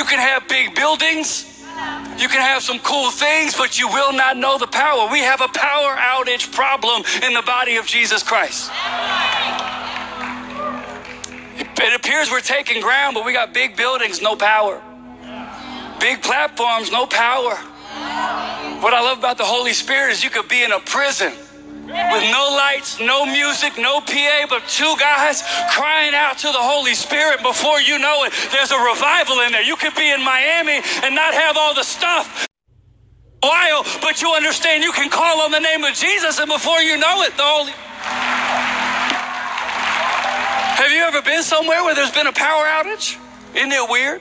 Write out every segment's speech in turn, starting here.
You can have big buildings. You can have some cool things, but you will not know the power. We have a power outage problem in the body of Jesus Christ. It appears we're taking ground, but we got big buildings, no power. Big platforms, no power. What I love about the Holy Spirit is you could be in a prison with no lights, no music, no PA, but two guys crying out to the Holy Spirit. Before you know it, there's a revival in there. You could be in Miami and not have all the stuff. While, but you understand you can call on the name of Jesus, and before you know it, the Holy. Have you ever been somewhere where there's been a power outage? Isn't it weird?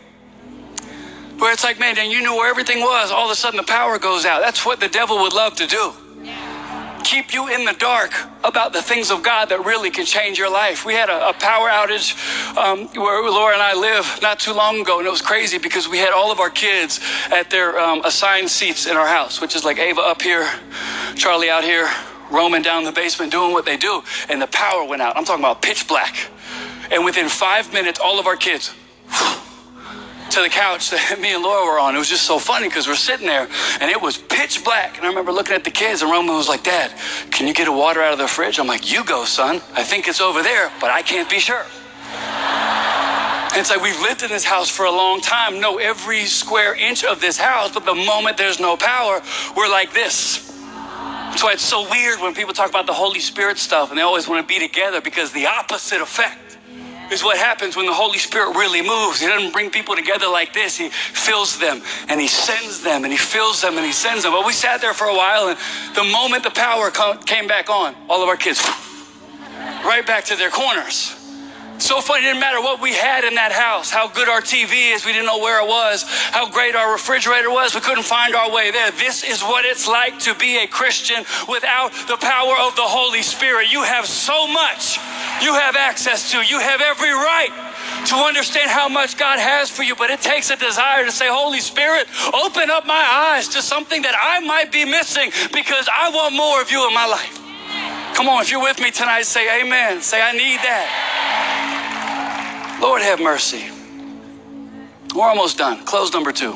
Where it's like, man, and you knew where everything was. All of a sudden, the power goes out. That's what the devil would love to do keep you in the dark about the things of God that really can change your life. We had a, a power outage um, where Laura and I live not too long ago, and it was crazy because we had all of our kids at their um, assigned seats in our house, which is like Ava up here, Charlie out here, Roman down the basement doing what they do, and the power went out. I'm talking about pitch black. And within five minutes, all of our kids to the couch that me and Laura were on. It was just so funny because we're sitting there and it was pitch black. And I remember looking at the kids and Roman was like, Dad, can you get a water out of the fridge? I'm like, You go, son. I think it's over there, but I can't be sure. And it's like we've lived in this house for a long time, know every square inch of this house, but the moment there's no power, we're like this. That's why it's so weird when people talk about the Holy Spirit stuff and they always want to be together because the opposite effect is what happens when the Holy Spirit really moves. He doesn't bring people together like this. He fills them and he sends them and he fills them and he sends them. But we sat there for a while and the moment the power came back on, all of our kids right back to their corners. So funny, it didn't matter what we had in that house, how good our TV is, we didn't know where it was, how great our refrigerator was, we couldn't find our way there. This is what it's like to be a Christian without the power of the Holy Spirit. You have so much you have access to, you have every right to understand how much God has for you, but it takes a desire to say, Holy Spirit, open up my eyes to something that I might be missing because I want more of you in my life. Come on, if you're with me tonight, say amen. Say, I need that. Lord, have mercy. We're almost done. Close number two.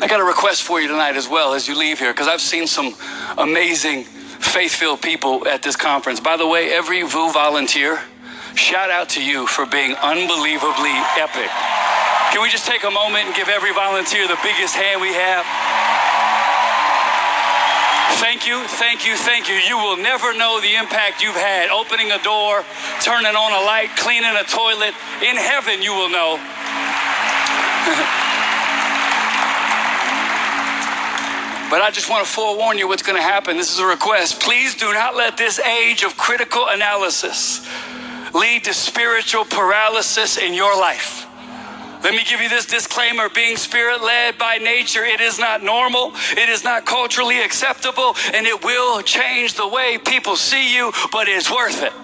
I got a request for you tonight as well as you leave here because I've seen some amazing faith filled people at this conference. By the way, every VU volunteer, shout out to you for being unbelievably epic. Can we just take a moment and give every volunteer the biggest hand we have? Thank you, thank you, thank you. You will never know the impact you've had opening a door, turning on a light, cleaning a toilet. In heaven, you will know. But I just want to forewarn you what's going to happen. This is a request. Please do not let this age of critical analysis lead to spiritual paralysis in your life. Let me give you this disclaimer being spirit led by nature, it is not normal, it is not culturally acceptable, and it will change the way people see you, but it's worth it.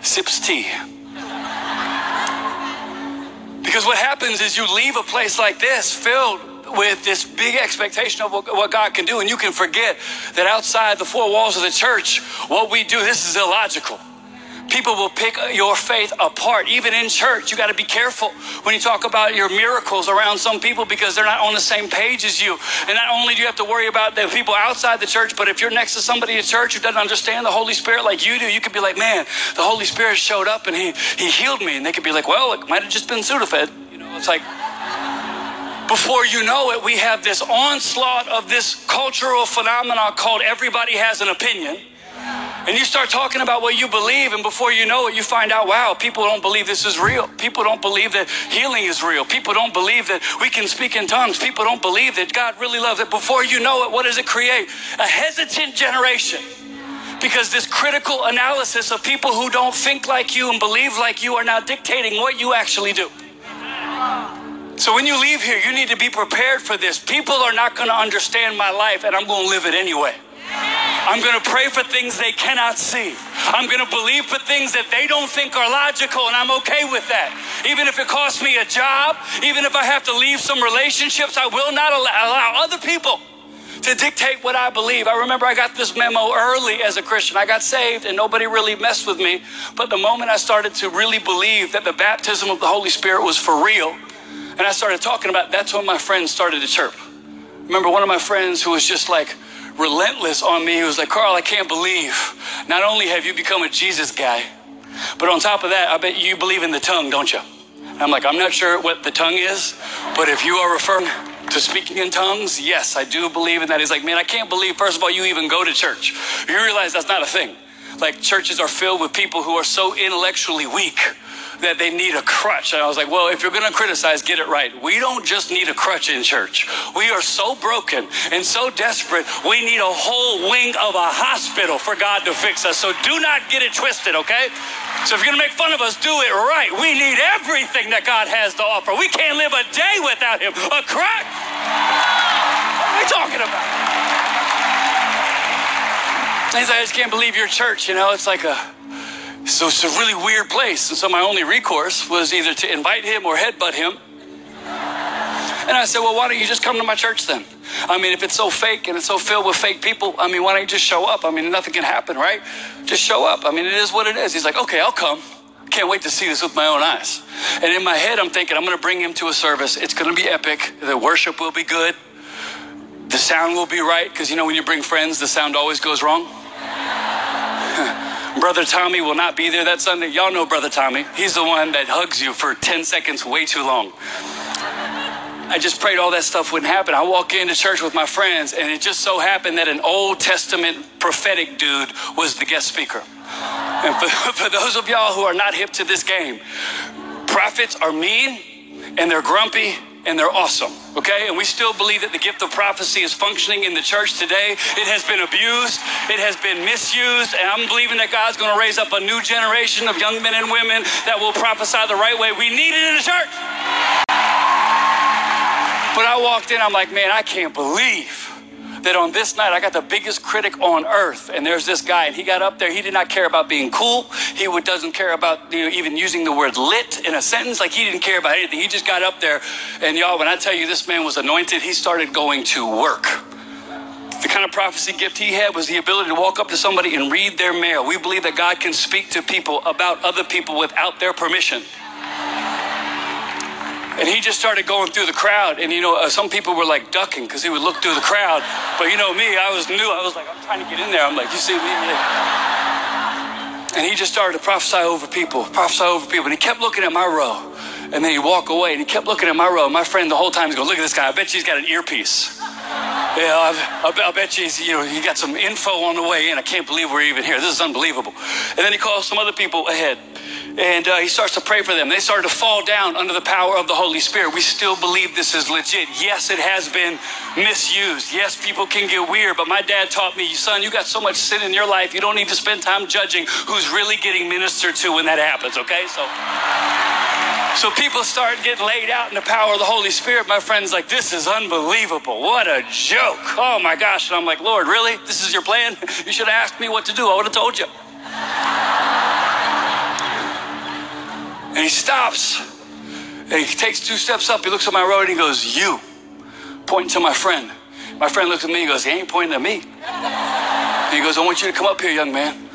Sips tea. Because what happens is you leave a place like this filled with this big expectation of what God can do, and you can forget that outside the four walls of the church, what we do, this is illogical. People will pick your faith apart, even in church. You got to be careful when you talk about your miracles around some people because they're not on the same page as you. And not only do you have to worry about the people outside the church, but if you're next to somebody in church who doesn't understand the Holy Spirit like you do, you could be like, man, the Holy Spirit showed up and he, he healed me. And they could be like, well, it might have just been Sudafed. You know, it's like, before you know it, we have this onslaught of this cultural phenomenon called everybody has an opinion. And you start talking about what you believe, and before you know it, you find out, wow, people don't believe this is real. People don't believe that healing is real. People don't believe that we can speak in tongues. People don't believe that God really loves it. Before you know it, what does it create? A hesitant generation. Because this critical analysis of people who don't think like you and believe like you are now dictating what you actually do. So when you leave here, you need to be prepared for this. People are not going to understand my life, and I'm going to live it anyway. I'm going to pray for things they cannot see. I'm going to believe for things that they don't think are logical, and I'm okay with that. Even if it costs me a job, even if I have to leave some relationships, I will not allow other people to dictate what I believe. I remember I got this memo early as a Christian. I got saved and nobody really messed with me. But the moment I started to really believe that the baptism of the Holy Spirit was for real, and I started talking about, that's when my friends started to chirp. Remember one of my friends who was just like relentless on me. He was like, Carl, I can't believe not only have you become a Jesus guy, but on top of that, I bet you believe in the tongue, don't you? I'm like, I'm not sure what the tongue is, but if you are referring to speaking in tongues, yes, I do believe in that. He's like, man, I can't believe, first of all, you even go to church. You realize that's not a thing. Like, churches are filled with people who are so intellectually weak that they need a crutch. And I was like, well, if you're going to criticize, get it right. We don't just need a crutch in church. We are so broken and so desperate, we need a whole wing of a hospital for God to fix us. So do not get it twisted, okay? So if you're going to make fun of us, do it right. We need everything that God has to offer. We can't live a day without Him. A crack? What are we talking about? Things I just can't believe your church, you know, it's like a so it's a really weird place. And so my only recourse was either to invite him or headbutt him. And I said, well, why don't you just come to my church then? I mean, if it's so fake and it's so filled with fake people, I mean, why don't you just show up? I mean, nothing can happen, right? Just show up. I mean, it is what it is. He's like, okay, I'll come. Can't wait to see this with my own eyes. And in my head, I'm thinking, I'm going to bring him to a service. It's going to be epic. The worship will be good. The sound will be right. Because, you know, when you bring friends, the sound always goes wrong. Brother Tommy will not be there that Sunday. Y'all know Brother Tommy. He's the one that hugs you for 10 seconds way too long. I just prayed all that stuff wouldn't happen. I walk into church with my friends, and it just so happened that an Old Testament prophetic dude was the guest speaker. And for, for those of y'all who are not hip to this game, prophets are mean and they're grumpy and they're awesome, okay? And we still believe that the gift of prophecy is functioning in the church today. It has been abused, it has been misused, and I'm believing that God's gonna raise up a new generation of young men and women that will prophesy the right way. We need it in the church. But I walked in, I'm like, man, I can't believe that on this night I got the biggest critic on earth, and there's this guy, and he got up there. He did not care about being cool. He doesn't care about you know, even using the word lit in a sentence. Like he didn't care about anything. He just got up there, and y'all, when I tell you this man was anointed, he started going to work. The kind of prophecy gift he had was the ability to walk up to somebody and read their mail. We believe that God can speak to people about other people without their permission. And he just started going through the crowd. And, you know, uh, some people were like ducking because he would look through the crowd. But, you know, me, I was new. I was like, I'm trying to get in there. I'm like, you see me? And he just started to prophesy over people, prophesy over people. And he kept looking at my row. And then he'd walk away and he kept looking at my row. My friend the whole time is going, look at this guy. I bet he's got an earpiece. Yeah, I, I, bet you he's, you know, he got some info on the way in. I can't believe we're even here. This is unbelievable. And then he calls some other people ahead and uh, he starts to pray for them. They started to fall down under the power of the Holy Spirit. We still believe this is legit. Yes, it has been misused. Yes, people can get weird, but my dad taught me, son, you got so much sin in your life, you don't need to spend time judging who's really getting ministered to when that happens, okay? So. So people start getting laid out in the power of the Holy Spirit. My friend's like, this is unbelievable. What a joke. Oh my gosh. And I'm like, Lord, really? This is your plan? You should have asked me what to do. I would have told you. And he stops and he takes two steps up. He looks at my road and he goes, You, pointing to my friend. My friend looks at me and goes, He ain't pointing at me. And he goes, I want you to come up here, young man.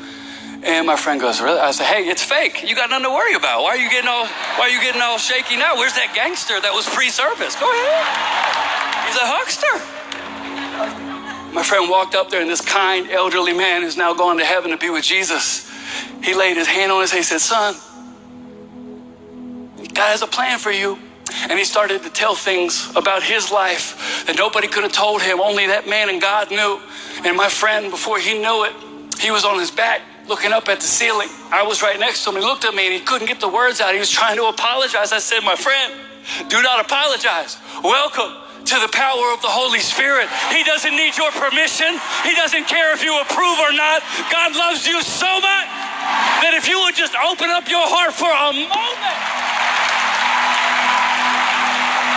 And my friend goes, Really? I said, Hey, it's fake. You got nothing to worry about. Why are you getting all why are you getting all shaky now? Where's that gangster that was pre-service? Go ahead. He's a huckster. My friend walked up there, and this kind elderly man who's now gone to heaven to be with Jesus. He laid his hand on his head. He said, Son, God has a plan for you. And he started to tell things about his life that nobody could have told him, only that man and God knew. And my friend, before he knew it, he was on his back looking up at the ceiling. I was right next to him. He looked at me and he couldn't get the words out. He was trying to apologize. I said, My friend, do not apologize. Welcome to the power of the Holy Spirit. He doesn't need your permission, He doesn't care if you approve or not. God loves you so much that if you would just open up your heart for a moment,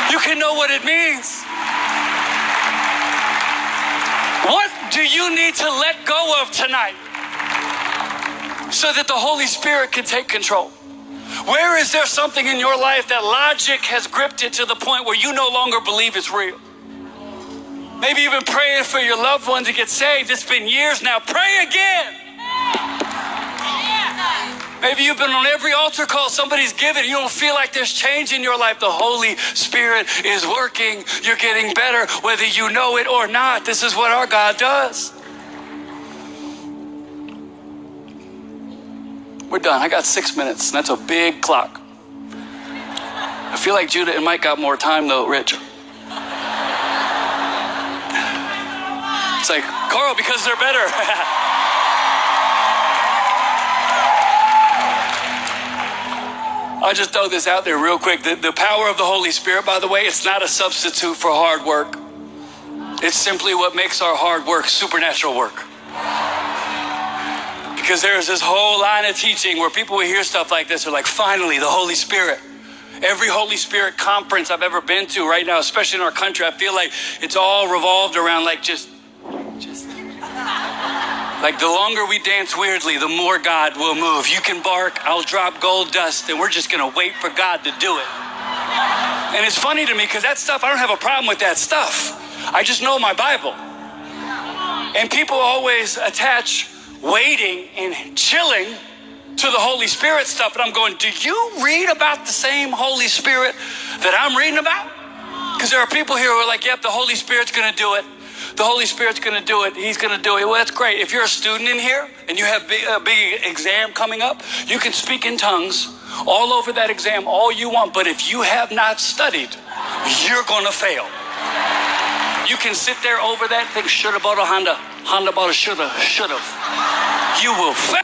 you can know what it means. What do you need to let go of tonight so that the Holy Spirit can take control? Where is there something in your life that logic has gripped it to the point where you no longer believe it's real? Maybe you've been praying for your loved one to get saved. It's been years now. Pray again. Maybe you've been on every altar call somebody's given. You don't feel like there's change in your life. The Holy Spirit is working. You're getting better, whether you know it or not. This is what our God does. We're done. I got six minutes. That's a big clock. I feel like Judah and Mike got more time, though, Rich. It's like, Carl, because they're better. I'll just throw this out there real quick. The, the power of the Holy Spirit, by the way, it's not a substitute for hard work. It's simply what makes our hard work supernatural work. Because there's this whole line of teaching where people will hear stuff like this are like, finally, the Holy Spirit. Every Holy Spirit conference I've ever been to right now, especially in our country, I feel like it's all revolved around like just, just. Like the longer we dance weirdly, the more God will move. You can bark, I'll drop gold dust, and we're just gonna wait for God to do it. And it's funny to me because that stuff, I don't have a problem with that stuff. I just know my Bible. And people always attach waiting and chilling to the Holy Spirit stuff. And I'm going, do you read about the same Holy Spirit that I'm reading about? Because there are people here who are like, yep, the Holy Spirit's gonna do it the Holy Spirit's going to do it. He's going to do it. Well, that's great. If you're a student in here and you have a uh, big exam coming up, you can speak in tongues all over that exam all you want. But if you have not studied, you're going to fail. You can sit there over that thing, should have bought a Honda, Honda bought a shoulda, should have. You will fail.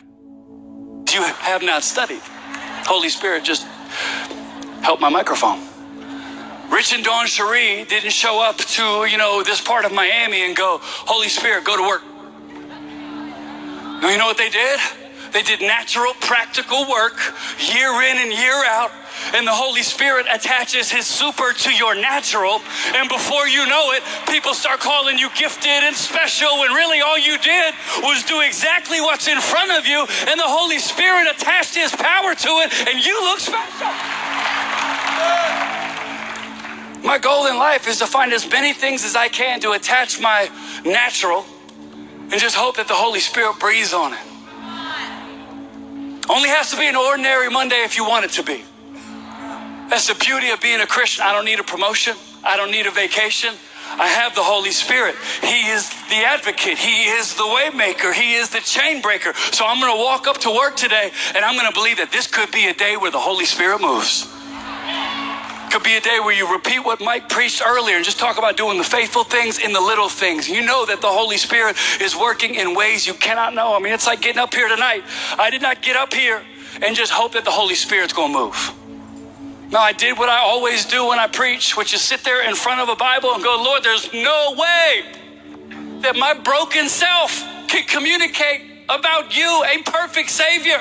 You have not studied. Holy Spirit, just help my microphone. Rich and DawnChere didn't show up to, you know, this part of Miami and go, Holy Spirit, go to work. No, you know what they did? They did natural, practical work year in and year out. And the Holy Spirit attaches His super to your natural. And before you know it, people start calling you gifted and special when really all you did was do exactly what's in front of you. And the Holy Spirit attached His power to it, and you look special. My goal in life is to find as many things as I can to attach my natural and just hope that the Holy Spirit breathes on it. Only has to be an ordinary Monday if you want it to be. That's the beauty of being a Christian. I don't need a promotion. I don't need a vacation. I have the Holy Spirit. He is the advocate. He is the waymaker. He is the chain breaker. So I'm going to walk up to work today and I'm going to believe that this could be a day where the Holy Spirit moves could be a day where you repeat what Mike preached earlier and just talk about doing the faithful things in the little things. You know that the Holy Spirit is working in ways you cannot know. I mean, it's like getting up here tonight. I did not get up here and just hope that the Holy Spirit's going to move. No, I did what I always do when I preach, which is sit there in front of a Bible and go, Lord, there's no way that my broken self can communicate about you, a perfect Savior.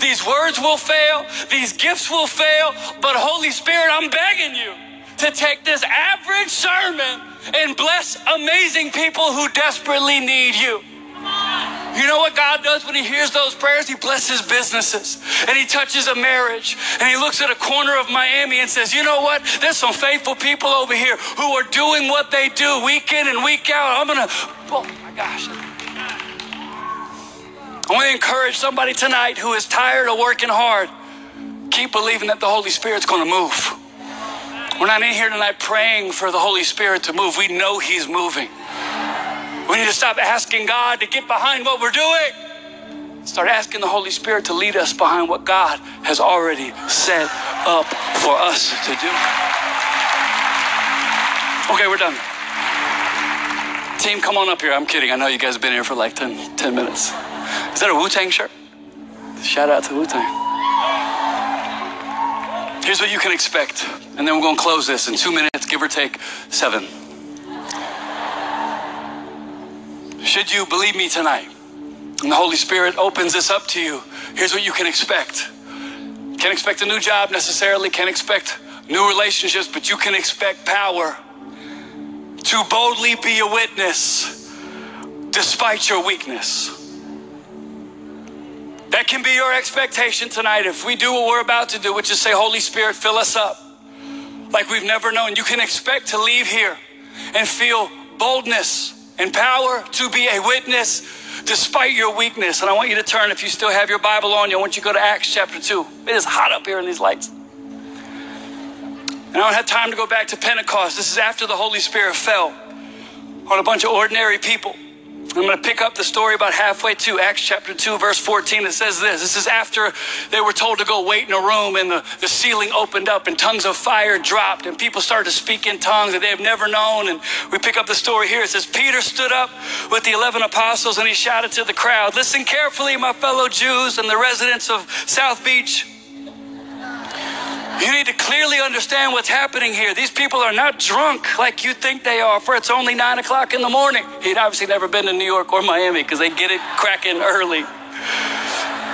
These words will fail, these gifts will fail, but Holy Spirit, I'm begging you to take this average sermon and bless amazing people who desperately need you. You know what God does when He hears those prayers? He blesses businesses and He touches a marriage and He looks at a corner of Miami and says, You know what? There's some faithful people over here who are doing what they do week in and week out. I'm going to, oh my gosh. I want to encourage somebody tonight who is tired of working hard. Keep believing that the Holy Spirit's going to move. We're not in here tonight praying for the Holy Spirit to move. We know He's moving. We need to stop asking God to get behind what we're doing. Start asking the Holy Spirit to lead us behind what God has already set up for us to do. Okay, we're done. Team, come on up here. I'm kidding. I know you guys have been here for like 10, 10 minutes. Is that a Wu Tang shirt? Shout out to Wu Tang. Here's what you can expect, and then we're going to close this in two minutes, give or take seven. Should you believe me tonight, and the Holy Spirit opens this up to you, here's what you can expect. Can't expect a new job necessarily, can't expect new relationships, but you can expect power to boldly be a witness despite your weakness. That can be your expectation tonight if we do what we're about to do, which is say, Holy Spirit, fill us up like we've never known. You can expect to leave here and feel boldness and power to be a witness despite your weakness. And I want you to turn, if you still have your Bible on you, I want you to go to Acts chapter 2. It is hot up here in these lights. And I don't have time to go back to Pentecost. This is after the Holy Spirit fell on a bunch of ordinary people. I'm going to pick up the story about halfway to Acts chapter 2, verse 14. It says this. This is after they were told to go wait in a room and the, the ceiling opened up and tongues of fire dropped and people started to speak in tongues that they have never known. And we pick up the story here. It says, Peter stood up with the 11 apostles and he shouted to the crowd, Listen carefully, my fellow Jews and the residents of South Beach. You need to clearly understand what's happening here. These people are not drunk like you think they are, for it's only nine o'clock in the morning. He'd obviously never been to New York or Miami because they get it cracking early.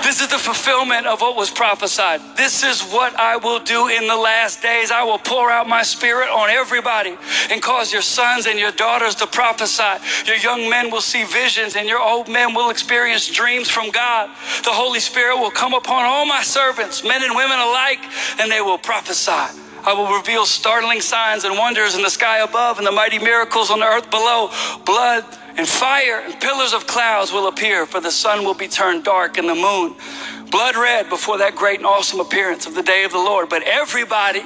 This is the fulfillment of what was prophesied. This is what I will do in the last days. I will pour out my spirit on everybody and cause your sons and your daughters to prophesy. Your young men will see visions and your old men will experience dreams from God. The Holy Spirit will come upon all my servants, men and women alike, and they will prophesy. I will reveal startling signs and wonders in the sky above and the mighty miracles on the earth below. Blood and fire and pillars of clouds will appear, for the sun will be turned dark and the moon blood red before that great and awesome appearance of the day of the Lord. But everybody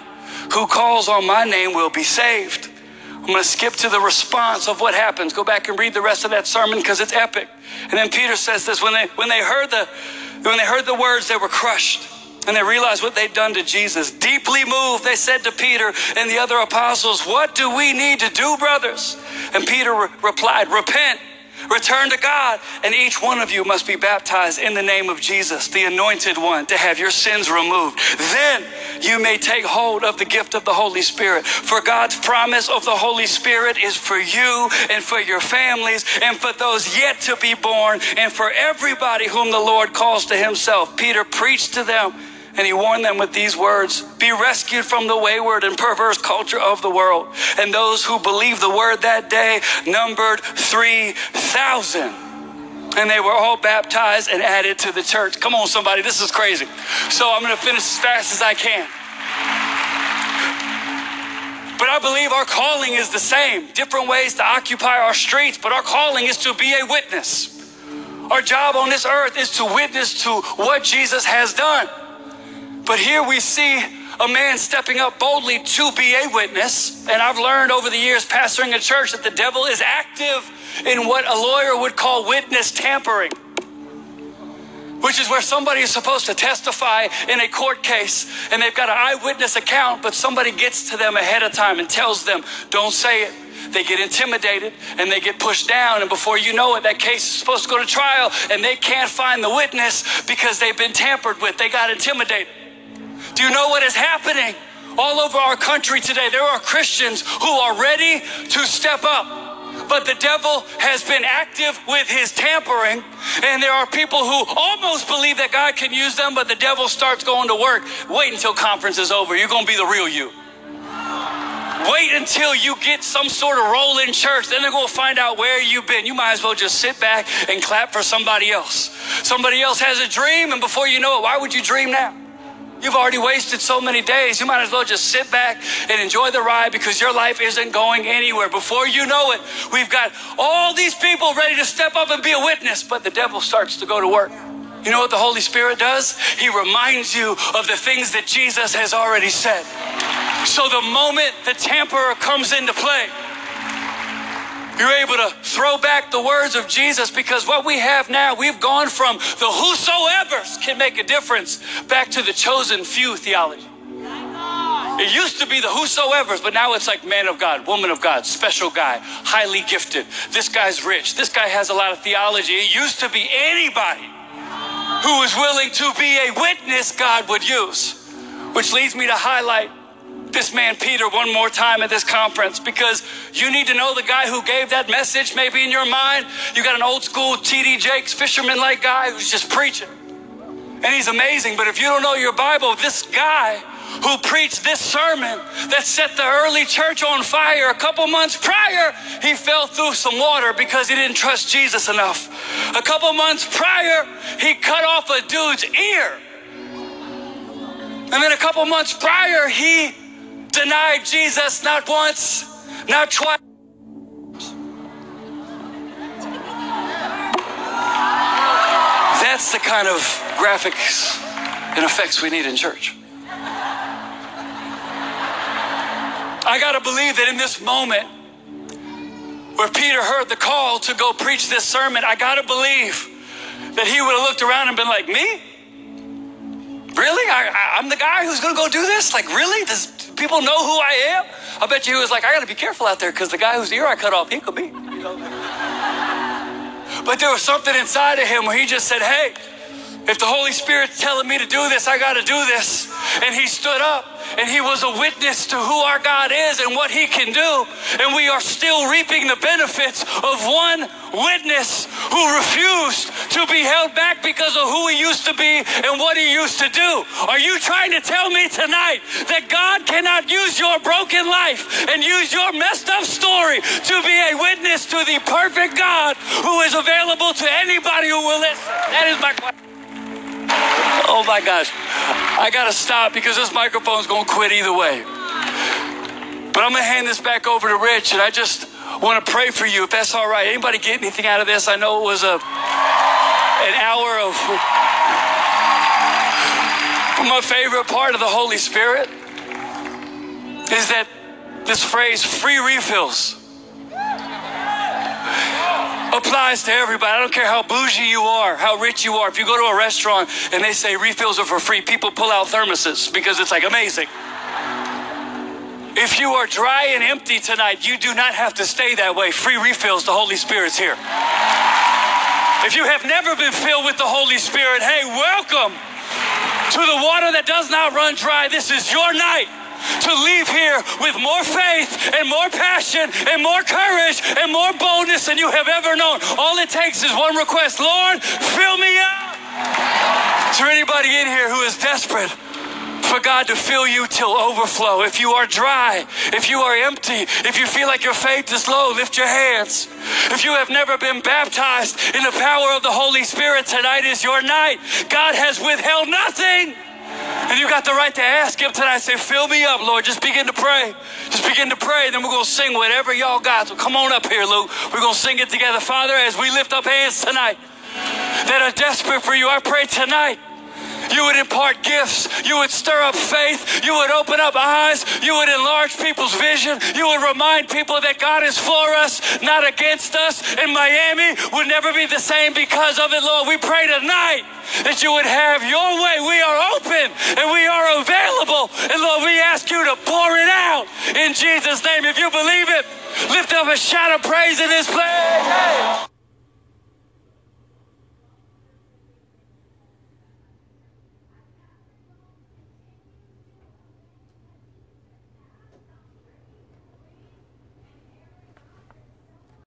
who calls on my name will be saved. I'm going to skip to the response of what happens. Go back and read the rest of that sermon because it's epic. And then Peter says this when they when they heard the when they heard the words, they were crushed. And they realized what they'd done to Jesus. Deeply moved, they said to Peter and the other apostles, What do we need to do, brothers? And Peter re- replied, Repent. Return to God, and each one of you must be baptized in the name of Jesus, the anointed one, to have your sins removed. Then you may take hold of the gift of the Holy Spirit. For God's promise of the Holy Spirit is for you and for your families and for those yet to be born and for everybody whom the Lord calls to himself. Peter preached to them and he warned them with these words Be rescued from the wayward and perverse culture of the world. And those who believed the word that day numbered 3,000 and they were all baptized and added to the church. Come on, somebody, this is crazy. So I'm going to finish as fast as I can. But I believe our calling is the same. Different ways to occupy our streets, but our calling is to be a witness. Our job on this earth is to witness to what Jesus has done. But here we see a man stepping up boldly to be a witness. And I've learned over the years, pastoring a church, that the devil is active in what a lawyer would call witness tampering, which is where somebody is supposed to testify in a court case and they've got an eyewitness account, but somebody gets to them ahead of time and tells them, don't say it. They get intimidated and they get pushed down. And before you know it, that case is supposed to go to trial and they can't find the witness because they've been tampered with. They got intimidated. Do you know what is happening all over our country today? There are Christians who are ready to step up. But the devil has been active with his tampering, and there are people who almost believe that God can use them, but the devil starts going to work. Wait until conference is over. You're going to be the real you. Wait until you get some sort of role in church. Then they're going to find out where you've been. You might as well just sit back and clap for somebody else. Somebody else has a dream, and before you know it, why would you dream now? You've already wasted so many days. You might as well just sit back and enjoy the ride because your life isn't going anywhere. Before you know it, we've got all these people ready to step up and be a witness, but the devil starts to go to work. You know what the Holy Spirit does? He reminds you of the things that Jesus has already said. So the moment the tamperer comes into play, you're able to throw back the words of Jesus because what we have now, we've gone from the whosoever's can make a difference back to the chosen few theology. It used to be the whosoever's, but now it's like man of God, woman of God, special guy, highly gifted. This guy's rich. This guy has a lot of theology. It used to be anybody who was willing to be a witness God would use. Which leads me to highlight this man Peter one more time at this conference because you need to know the guy who gave that message maybe in your mind. You got an old school TD Jakes fisherman like guy who's just preaching. And he's amazing, but if you don't know your Bible, this guy who preached this sermon that set the early church on fire a couple months prior, he fell through some water because he didn't trust Jesus enough. A couple months prior, he cut off a dude's ear. And then a couple months prior, he denied Jesus not once, not twice. That's the kind of graphics and effects we need in church. I got to believe that in this moment where Peter heard the call to go preach this sermon, I got to believe that he would have looked around and been like, Me? Really? I, am the guy who's going to go do this? Like, really? This, people know who I am? I bet you he was like, I got to be careful out there because the guy whose ear I cut off, he could be. But there was something inside of him where he just said, Hey, if the Holy Spirit's telling me to do this, I got to do this. And he stood up and he was a witness to who our God is and what he can do. And we are still reaping the benefits of one witness who refused to be held back because of who he used to be and what he used to do. Are you trying to tell me tonight that God cannot use your broken life and use your messed up story to be a witness to the perfect God who is available to anybody who will listen? That is my question. Oh my gosh. I got to stop because this microphone's going to quit either way. But I'm going to hand this back over to Rich, and I just want to pray for you if that's all right. Anybody get anything out of this? I know it was a an hour of my favorite part of the Holy Spirit is that this phrase free refills applies to everybody. I don't care how bougie you are, how rich you are. If you go to a restaurant and they say refills are for free, people pull out thermoses because it's like amazing. If you are dry and empty tonight, you do not have to stay that way. Free refills, the Holy Spirit's here. If you have never been filled with the Holy Spirit, hey, welcome to the water that does not run dry. This is your night to leave here with more faith and more passion and more courage and more boldness than you have ever known. All it takes is one request Lord, fill me up. Is there anybody in here who is desperate? for God to fill you till overflow. If you are dry, if you are empty, if you feel like your faith is low, lift your hands. If you have never been baptized in the power of the Holy Spirit, tonight is your night. God has withheld nothing. And you got the right to ask him tonight. Say, fill me up, Lord. Just begin to pray. Just begin to pray. Then we're going to sing whatever y'all got. So come on up here, Luke. We're going to sing it together. Father, as we lift up hands tonight that are desperate for you, I pray tonight you would impart gifts. You would stir up faith. You would open up eyes. You would enlarge people's vision. You would remind people that God is for us, not against us. And Miami would never be the same because of it, Lord. We pray tonight that you would have your way. We are open and we are available. And Lord, we ask you to pour it out in Jesus' name. If you believe it, lift up a shout of praise in this place.